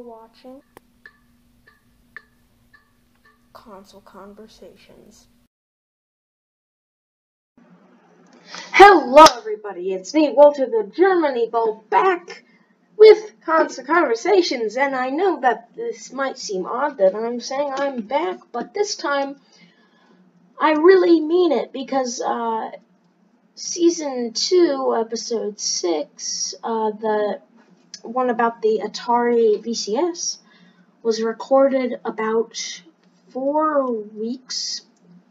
watching Console Conversations. Hello, everybody. It's me, Walter the Germany Bull, back with Console Conversations. And I know that this might seem odd that I'm saying I'm back, but this time I really mean it because uh, season two, episode six, uh, the one about the Atari VCS, was recorded about four weeks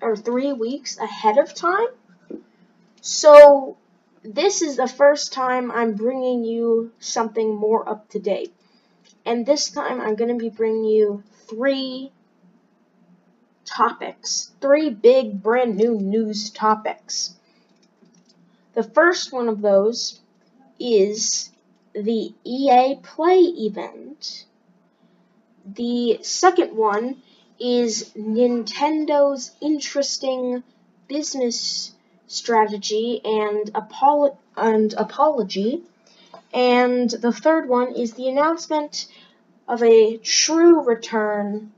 or three weeks ahead of time. So this is the first time I'm bringing you something more up to date. And this time I'm going to be bringing you three topics, three big brand new news topics. The first one of those is the EA Play event. The second one is Nintendo's interesting business strategy and, apolo- and apology. And the third one is the announcement of a true return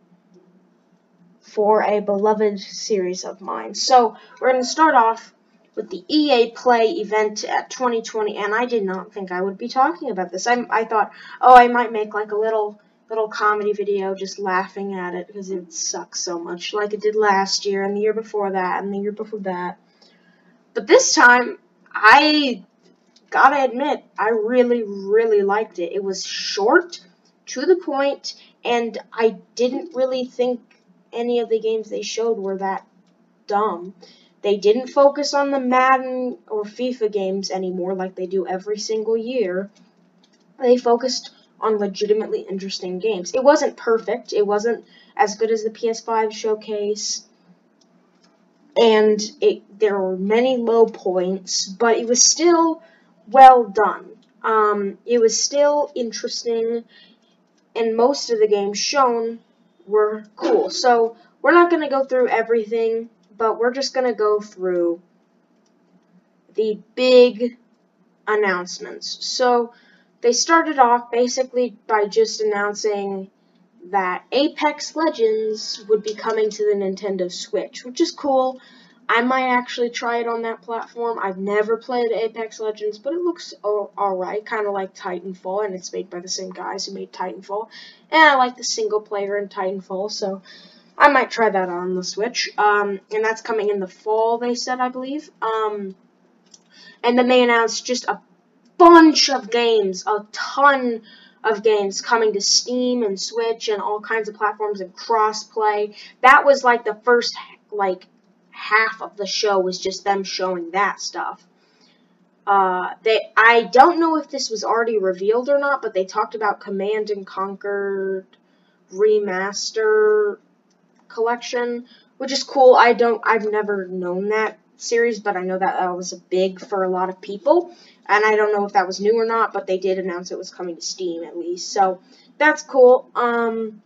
for a beloved series of mine. So we're going to start off with the EA Play event at 2020, and I did not think I would be talking about this. I, I thought, oh, I might make like a little little comedy video just laughing at it because it sucks so much, like it did last year and the year before that and the year before that. But this time, I gotta admit, I really, really liked it. It was short, to the point, and I didn't really think any of the games they showed were that dumb. They didn't focus on the Madden or FIFA games anymore like they do every single year. They focused on legitimately interesting games. It wasn't perfect. It wasn't as good as the PS5 showcase. And it there were many low points, but it was still well done. Um, it was still interesting, and most of the games shown were cool. So we're not going to go through everything, but we're just going to go through the big announcements. So they started off basically by just announcing that Apex Legends would be coming to the Nintendo Switch, which is cool. I might actually try it on that platform. I've never played Apex Legends, but it looks alright, kind of like Titanfall, and it's made by the same guys who made Titanfall. And I like the single player in Titanfall, so I might try that on the Switch. Um, and that's coming in the fall, they said, I believe. Um, and then they announced just a bunch of games, a ton of games coming to Steam and Switch and all kinds of platforms and crossplay. That was like the first like half of the show was just them showing that stuff. Uh, they I don't know if this was already revealed or not, but they talked about Command and Conquer remaster collection, which is cool. I don't I've never known that series, but I know that that was big for a lot of people. And I don't know if that was new or not, but they did announce it was coming to Steam at least. So that's cool. Um,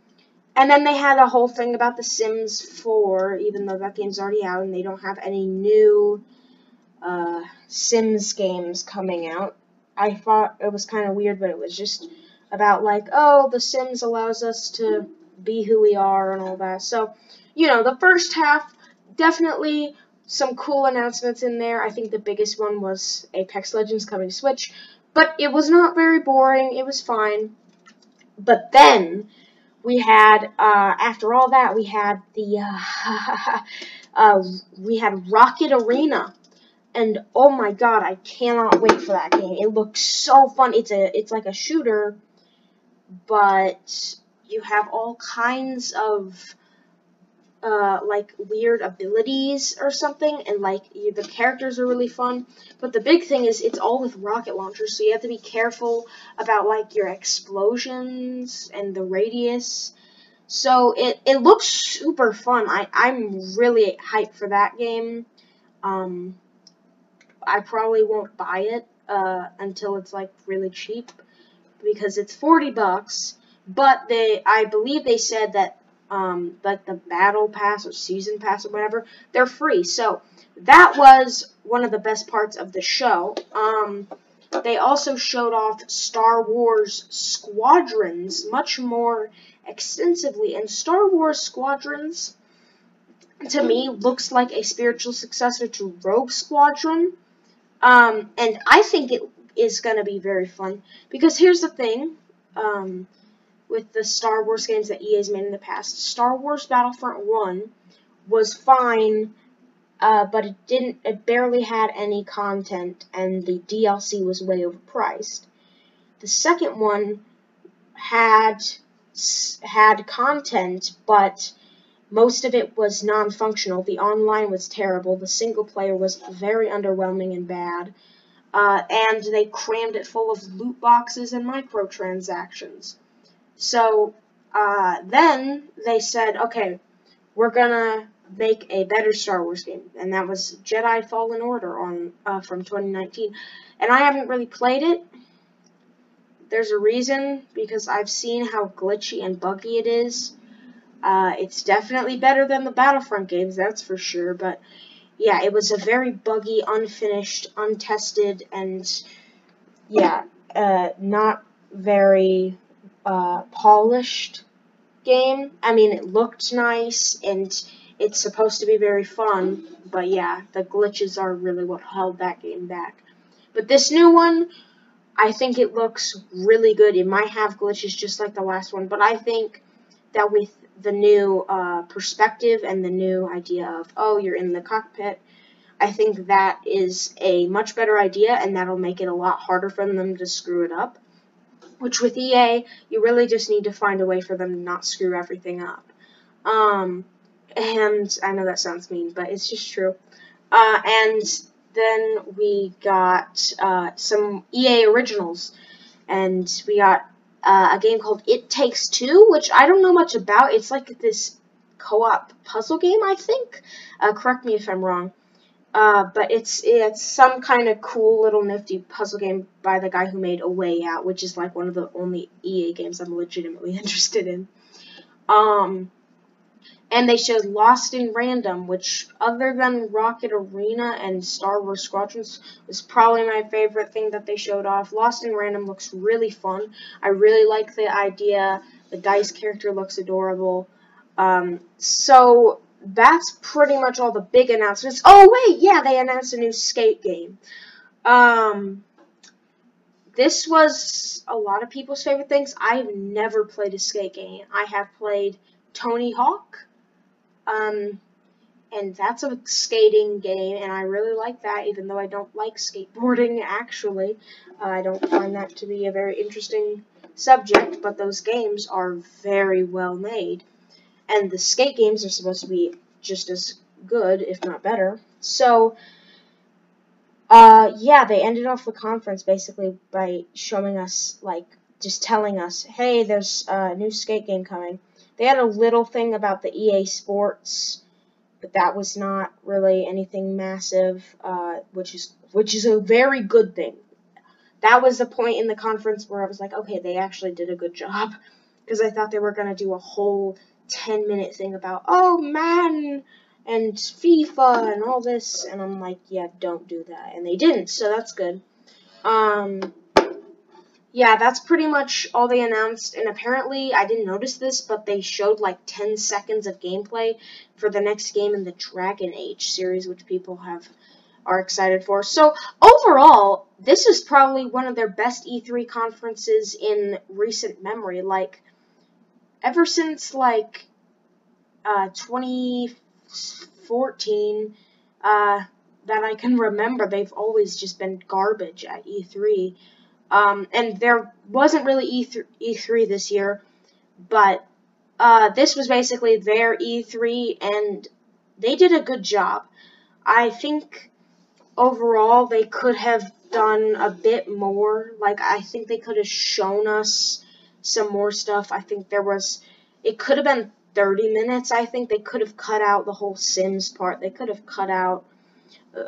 and then they had a whole thing about The Sims 4, even though that game's already out and they don't have any new uh, Sims games coming out. I thought it was kind of weird, but it was just about like, oh, The Sims allows us to be who we are and all that. So, you know, the first half definitely some cool announcements in there. I think the biggest one was Apex Legends coming to Switch, but it was not very boring. It was fine. But then we had, uh, after all that, we had the, uh, uh, we had Rocket Arena. And oh my god, I cannot wait for that game. It looks so fun. It's a, it's like a shooter, but you have all kinds of, uh, like weird abilities or something, and like you, the characters are really fun. But the big thing is it's all with rocket launchers, so you have to be careful about like your explosions and the radius. So it it looks super fun. I I'm really hyped for that game. Um, I probably won't buy it uh, until it's like really cheap because it's 40 bucks. But they, I believe they said that um, like the battle pass or season pass or whatever, they're free. So that was one of the best parts of the show. Um, they also showed off Star Wars Squadrons much more extensively. And Star Wars Squadrons, to me, looks like a spiritual successor to Rogue Squadron. Um, and I think it is going to be very fun. Because here's the thing um, with the Star Wars games that EA's made in the past Star Wars Battlefront 1 was fine uh, but it didn't. It barely had any content, and the DLC was way overpriced. The second one had had content, but most of it was non-functional. The online was terrible. The single player was very underwhelming and bad. Uh, and they crammed it full of loot boxes and microtransactions. So uh, then they said, okay, we're gonna make a better Star Wars game, and that was Jedi Fallen Order on uh, from 2019. And I haven't really played it. There's a reason because I've seen how glitchy and buggy it is. Uh, it's definitely better than the Battlefront games, that's for sure. But yeah, it was a very buggy, unfinished, untested, and yeah, uh, not very uh, polished game. I mean, it looked nice and it's supposed to be very fun, but yeah, the glitches are really what held that game back. But this new one, I think it looks really good. It might have glitches just like the last one, but I think that with the new uh, perspective and the new idea of, oh, you're in the cockpit, I think that is a much better idea, and that'll make it a lot harder for them to screw it up. Which with EA, you really just need to find a way for them to not screw everything up. Um, and I know that sounds mean, but it's just true. Uh, and then we got uh, some EA originals, and we got uh, a game called It Takes Two, which I don't know much about. It's like this co-op puzzle game, I think. Uh, correct me if I'm wrong. Uh, but it's it's some kind of cool little nifty puzzle game by the guy who made A Way Out, which is like one of the only EA games I'm legitimately interested in. Um, and they showed Lost in Random, which, other than Rocket Arena and Star Wars Squadrons, was probably my favorite thing that they showed off. Lost in Random looks really fun. I really like the idea. The Dice character looks adorable. Um, so that's pretty much all the big announcements. Oh wait, yeah, they announced a new skate game. Um, this was a lot of people's favorite things. I've never played a skate game. I have played Tony Hawk. Um, and that's a skating game, and I really like that, even though I don't like skateboarding, actually. Uh, I don't find that to be a very interesting subject, but those games are very well made. And the skate games are supposed to be just as good, if not better. So, uh, yeah, they ended off the conference basically by showing us, like, just telling us, hey, there's a new skate game coming. They had a little thing about the EA Sports, but that was not really anything massive, uh, which is which is a very good thing. That was the point in the conference where I was like, okay, they actually did a good job, because I thought they were gonna do a whole 10 minute thing about, oh, Madden and FIFA and all this, and I'm like, yeah, don't do that, and they didn't, so that's good. Um, yeah, that's pretty much all they announced. And apparently, I didn't notice this, but they showed like 10 seconds of gameplay for the next game in the Dragon Age series, which people have are excited for. So overall, this is probably one of their best E3 conferences in recent memory. Like ever since like uh, 2014 uh, that I can remember, they've always just been garbage at E3. Um, and there wasn't really E3, E3 this year, but uh, this was basically their E3, and they did a good job. I think overall they could have done a bit more. Like, I think they could have shown us some more stuff. I think there was, it could have been 30 minutes. I think they could have cut out the whole Sims part. They could have cut out,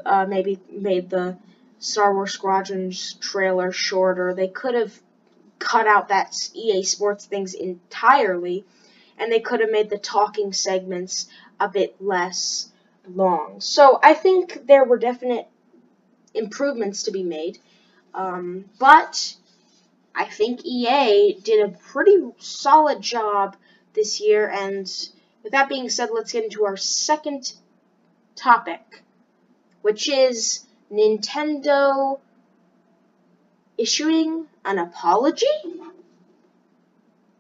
uh, maybe made the Star Wars Squadrons trailer shorter. They could have cut out that EA Sports things entirely, and they could have made the talking segments a bit less long. So I think there were definite improvements to be made. Um, but I think EA did a pretty solid job this year. And with that being said, let's get into our second topic, which is Nintendo issuing an apology?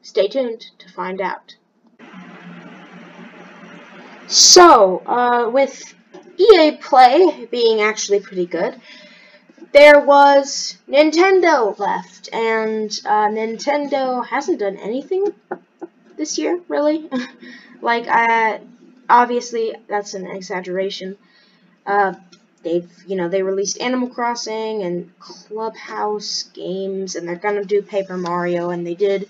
Stay tuned to find out. So, uh, with EA Play being actually pretty good, there was Nintendo left, and uh, Nintendo hasn't done anything this year, really. like, uh, obviously, that's an exaggeration. Uh, they've, you know, they released Animal Crossing and Clubhouse games, and they're gonna do Paper Mario, and they did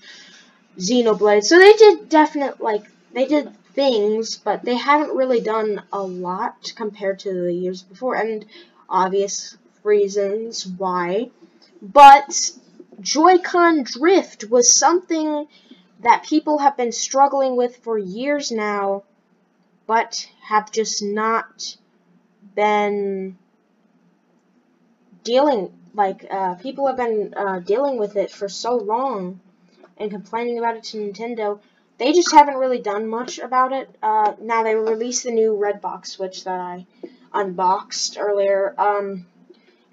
Xenoblade. So they did definite, like, they did things, but they haven't really done a lot compared to the years before, and obvious reasons why. But Joy-Con drift was something that people have been struggling with for years now, but have just not been dealing like uh, people have been uh, dealing with it for so long and complaining about it to Nintendo. They just haven't really done much about it. Uh, now they released the new Redbox Switch that I unboxed earlier. Um,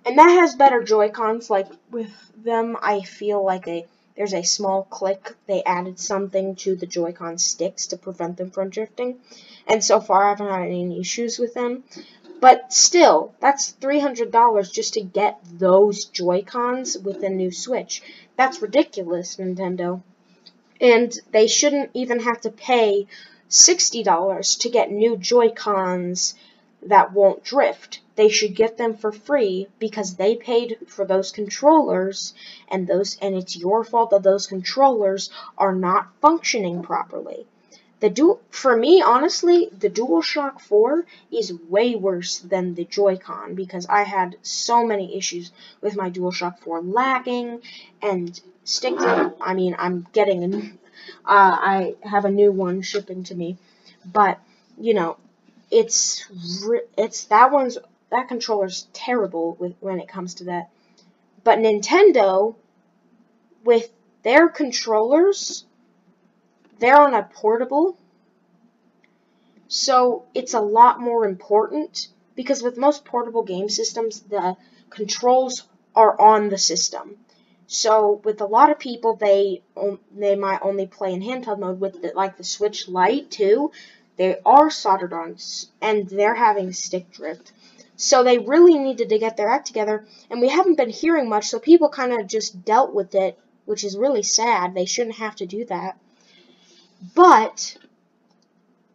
and that has better Joy Cons. Like with them, I feel like a there's a small click. They added something to the Joy-Con sticks to prevent them from drifting. And so far, I haven't had any issues with them. But still, that's $300 just to get those Joy-Cons with a new Switch. That's ridiculous, Nintendo. And they shouldn't even have to pay $60 to get new Joy-Cons that won't drift. They should get them for free because they paid for those controllers and those and it's your fault that those controllers are not functioning properly. The du for me, honestly, the DualShock 4 is way worse than the Joy-Con because I had so many issues with my DualShock 4 lagging and stick. I mean, I'm getting, uh, I have a new one shipping to me, but you know, it's it's that one's that controller's terrible with when it comes to that. But Nintendo with their controllers they're on a portable so it's a lot more important because with most portable game systems the controls are on the system. So with a lot of people they they might only play in handheld mode with the, like the Switch Lite too. They are soldered on, and they're having stick drift. So they really needed to get their act together, and we haven't been hearing much, so people kind of just dealt with it, which is really sad. They shouldn't have to do that. But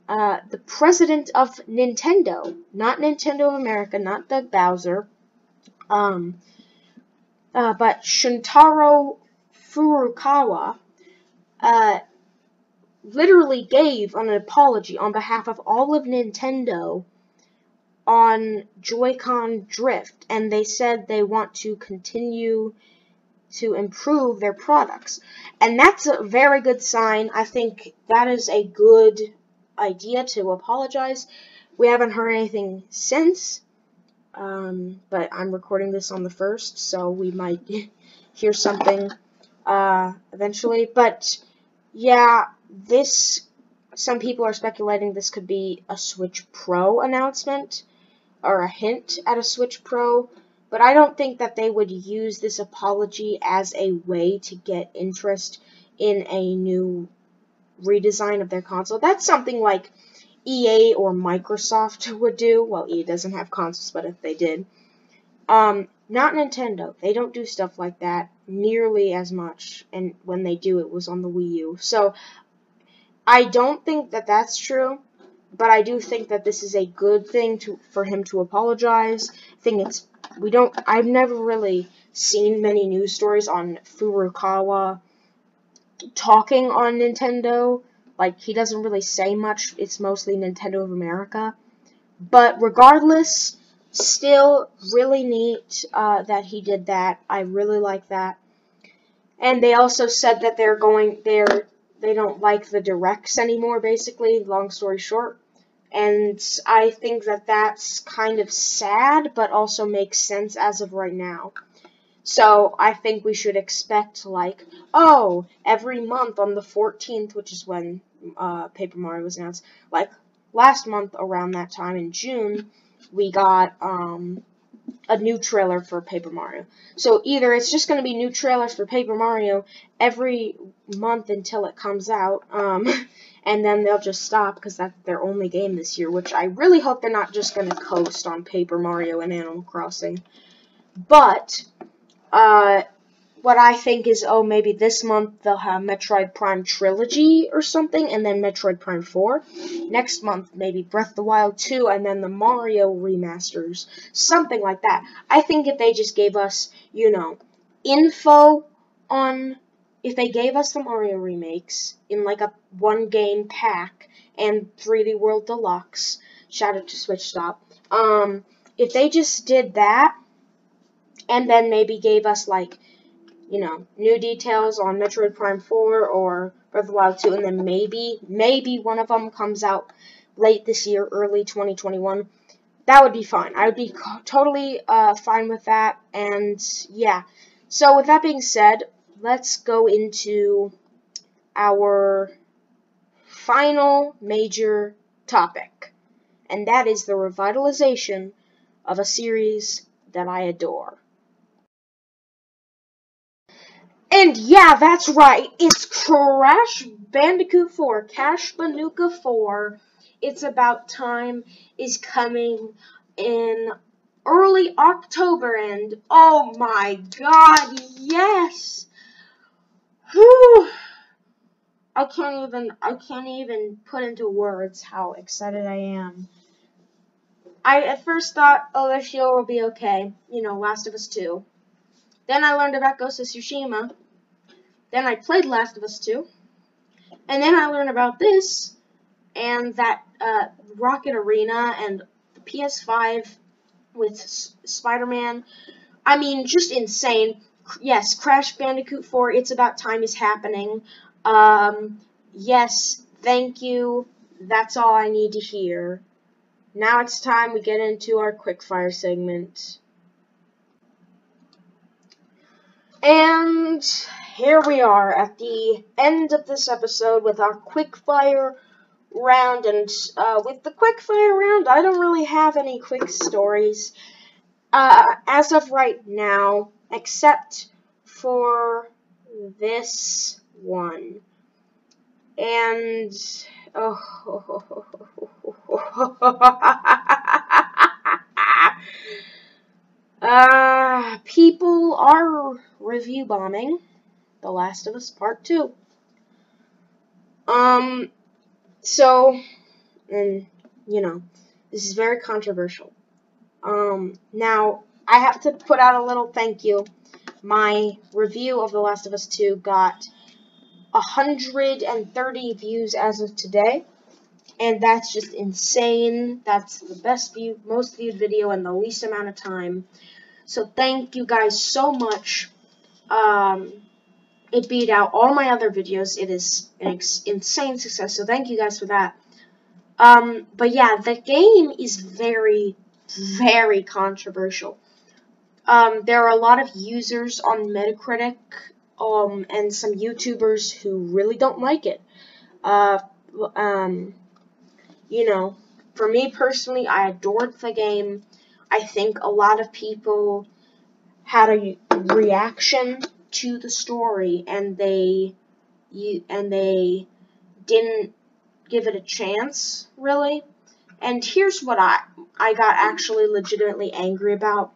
uh, the president of Nintendo, not Nintendo of America, not Doug Bowser, um, uh, but Shuntaro Furukawa, uh, literally gave an apology on behalf of all of Nintendo on Joy-Con Drift, and they said they want to continue to improve their products. And that's a very good sign. I think that is a good idea to apologize. We haven't heard anything since, um, but I'm recording this on the 1st, so we might hear something uh, eventually. But, yeah, this, some people are speculating this could be a Switch Pro announcement, or a hint at a Switch Pro, but I don't think that they would use this apology as a way to get interest in a new redesign of their console. That's something like EA or Microsoft would do. Well, EA doesn't have consoles, but if they did. Um, not Nintendo. They don't do stuff like that nearly as much, and when they do, it was on the Wii U. So I don't think that that's true, but I do think that this is a good thing to for him to apologize. I think it's we don't. I've never really seen many news stories on Furukawa talking on Nintendo. Like he doesn't really say much. It's mostly Nintendo of America. But regardless, still really neat uh, that he did that. I really like that. And they also said that they're going they're they don't like the directs anymore, basically, long story short. And I think that that's kind of sad, but also makes sense as of right now. So I think we should expect like, oh, every month on the 14th, which is when uh, Paper Mario was announced, like last month around that time in June, we got um, a new trailer for Paper Mario. So either it's just going to be new trailers for Paper Mario every month until it comes out, um, and then they'll just stop because that's their only game this year, which I really hope they're not just going to coast on Paper Mario and Animal Crossing. But, uh, what I think is, oh, maybe this month they'll have Metroid Prime Trilogy or something, and then Metroid Prime 4. Next month, maybe Breath of the Wild 2, and then the Mario remasters. Something like that. I think if they just gave us, you know, info on, if they gave us the Mario remakes in like a one game pack and 3D World Deluxe, shout out to Switch Stop, um, if they just did that, and then maybe gave us like you know, new details on Metroid Prime 4 or Breath of the Wild 2, and then maybe, maybe one of them comes out late this year, early 2021. That would be fine. I would be totally uh, fine with that, and yeah. So with that being said, let's go into our final major topic, and that is the revitalization of a series that I adore. And yeah, that's right. It's Crash Bandicoot 4, Cash Banuka 4. It's About Time is coming in early October, and oh my god, yes! Whew! I can't even, I can't even put into words how excited I am. I at first thought, oh, this year will be okay. You know, Last of Us 2. Then I learned about Ghost of Tsushima. Then I played Last of Us 2. And then I learned about this and that uh, Rocket Arena and the PS5 with Spider-Man. I mean, just insane. Yes, Crash Bandicoot 4, It's About Time is happening. Um, yes, thank you. That's all I need to hear. Now it's time we get into our quickfire segment. And here we are at the end of this episode with our quick fire round. And uh, with the quick fire round, I don't really have any quick stories uh, as of right now, except for this one. And oh, uh, people are review bombing The Last of Us Part 2. Um, so, and, you know, this is very controversial. Um, now, I have to put out a little thank you. My review of The Last of Us 2 got 130 views as of today. And that's just insane. That's the best view, most viewed video in the least amount of time. So thank you guys so much um, it beat out all my other videos. It is an insane success, so thank you guys for that. Um, but yeah, the game is very, very controversial. Um, there are a lot of users on Metacritic um, and some YouTubers who really don't like it. Uh, um, you know, for me personally, I adored the game. I think a lot of people had a reaction to the story and they you and they didn't give it a chance really. And here's what I I got actually legitimately angry about.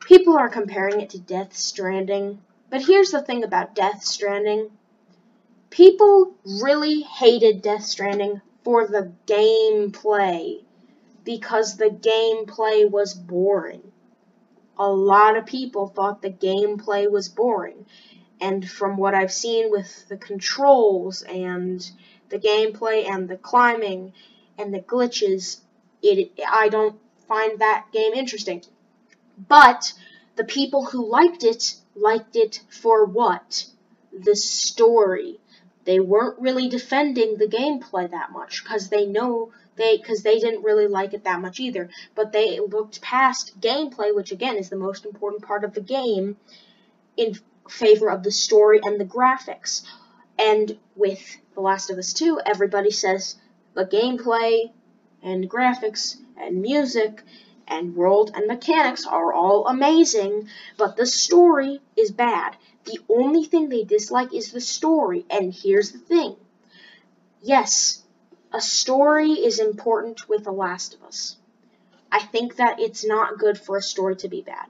People are comparing it to Death Stranding but here's the thing about Death Stranding. People really hated Death Stranding for the gameplay because the gameplay was boring a lot of people thought the gameplay was boring. And from what I've seen with the controls and the gameplay and the climbing and the glitches, it I don't find that game interesting. But the people who liked it liked it for what? The story. They weren't really defending the gameplay that much because they know they because they didn't really like it that much either. But they looked past gameplay, which again is the most important part of the game, in favor of the story and the graphics. And with The Last of Us 2, everybody says the gameplay and graphics and music and world and mechanics are all amazing, but the story is bad. The only thing they dislike is the story, and here's the thing. Yes, a story is important with The Last of Us. I think that it's not good for a story to be bad.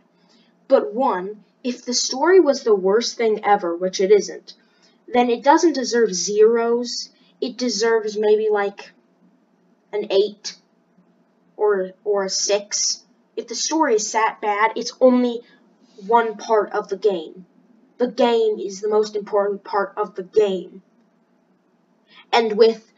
But one, if the story was the worst thing ever, which it isn't, then it doesn't deserve zeros. It deserves maybe like an 8 or or a 6. If the story is that bad, it's only one part of the game. The game is the most important part of the game. And with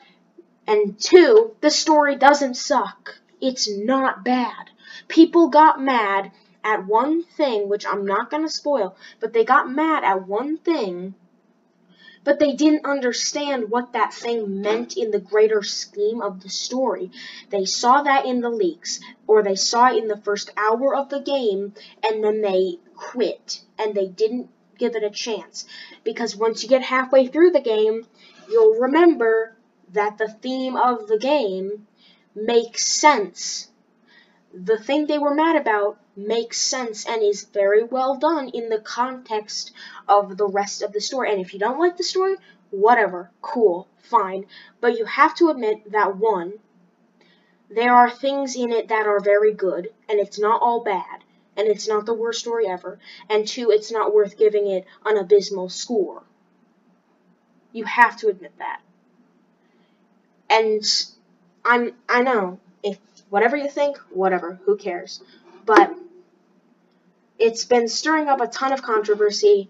and two, the story doesn't suck. It's not bad. People got mad at one thing, which I'm not going to spoil, but they got mad at one thing but they didn't understand what that thing meant in the greater scheme of the story. They saw that in the leaks, or they saw it in the first hour of the game, and then they quit, and they didn't give it a chance. Because once you get halfway through the game, you'll remember that the theme of the game makes sense. The thing they were mad about makes sense and is very well done in the context of the rest of the story. And if you don't like the story, whatever, cool, fine. But you have to admit that one, there are things in it that are very good, and it's not all bad, and it's not the worst story ever. And two, it's not worth giving it an abysmal score. You have to admit that. And I'm I know if whatever you think, whatever, who cares? But it's been stirring up a ton of controversy,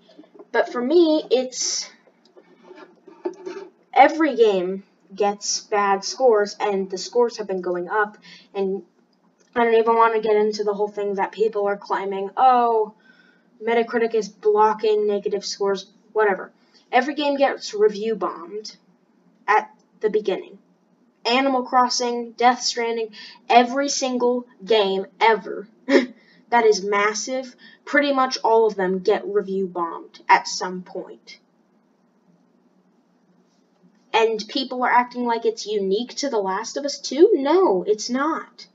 but for me, it's every game gets bad scores, and the scores have been going up, and I don't even want to get into the whole thing that people are claiming, oh, Metacritic is blocking negative scores, whatever. Every game gets review bombed at the beginning. Animal Crossing, Death Stranding, every single game ever that is massive, pretty much all of them get review bombed at some point. And people are acting like it's unique to The Last of Us 2? No, it's not.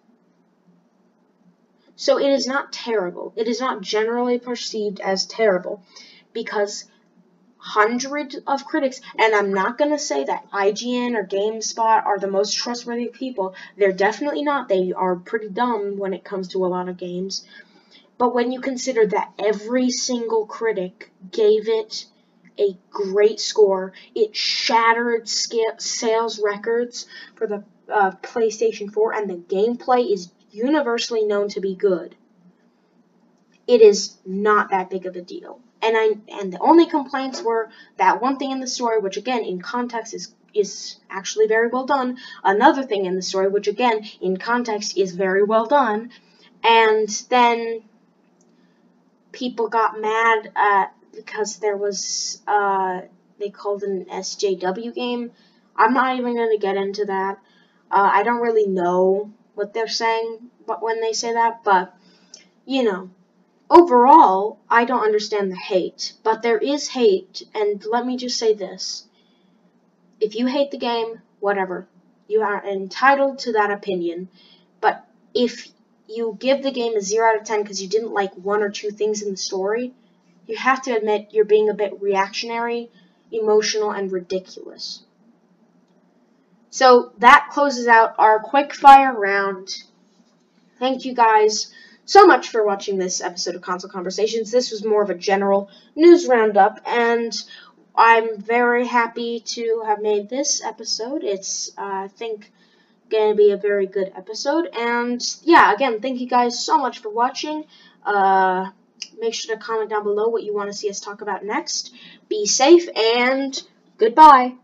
So it is not terrible. It is not generally perceived as terrible because hundreds of critics, and I'm not going to say that IGN or GameSpot are the most trustworthy people. They're definitely not. They are pretty dumb when it comes to a lot of games. But when you consider that every single critic gave it a great score, it shattered sales records for the uh, PlayStation 4, and the gameplay is universally known to be good. It is not that big of a deal and I and the only complaints were that one thing in the story, which again in context is is actually very well done. Another thing in the story, which again in context is very well done, and then people got mad at because there was uh, they called an SJW game. I'm not even to get into that. Uh, I don't really know what they're saying, but when they say that, but you know, Overall, I don't understand the hate, but there is hate, and let me just say this. If you hate the game, whatever. You are entitled to that opinion, but if you give the game a 0 out of 10 because you didn't like one or two things in the story, you have to admit you're being a bit reactionary, emotional, and ridiculous. So that closes out our quick fire round. Thank you guys so much for watching this episode of Console Conversations. This was more of a general news roundup, and I'm very happy to have made this episode. It's, uh, I think, going to be a very good episode. And yeah, again, thank you guys so much for watching. Uh, make sure to comment down below what you want to see us talk about next. Be safe, and goodbye.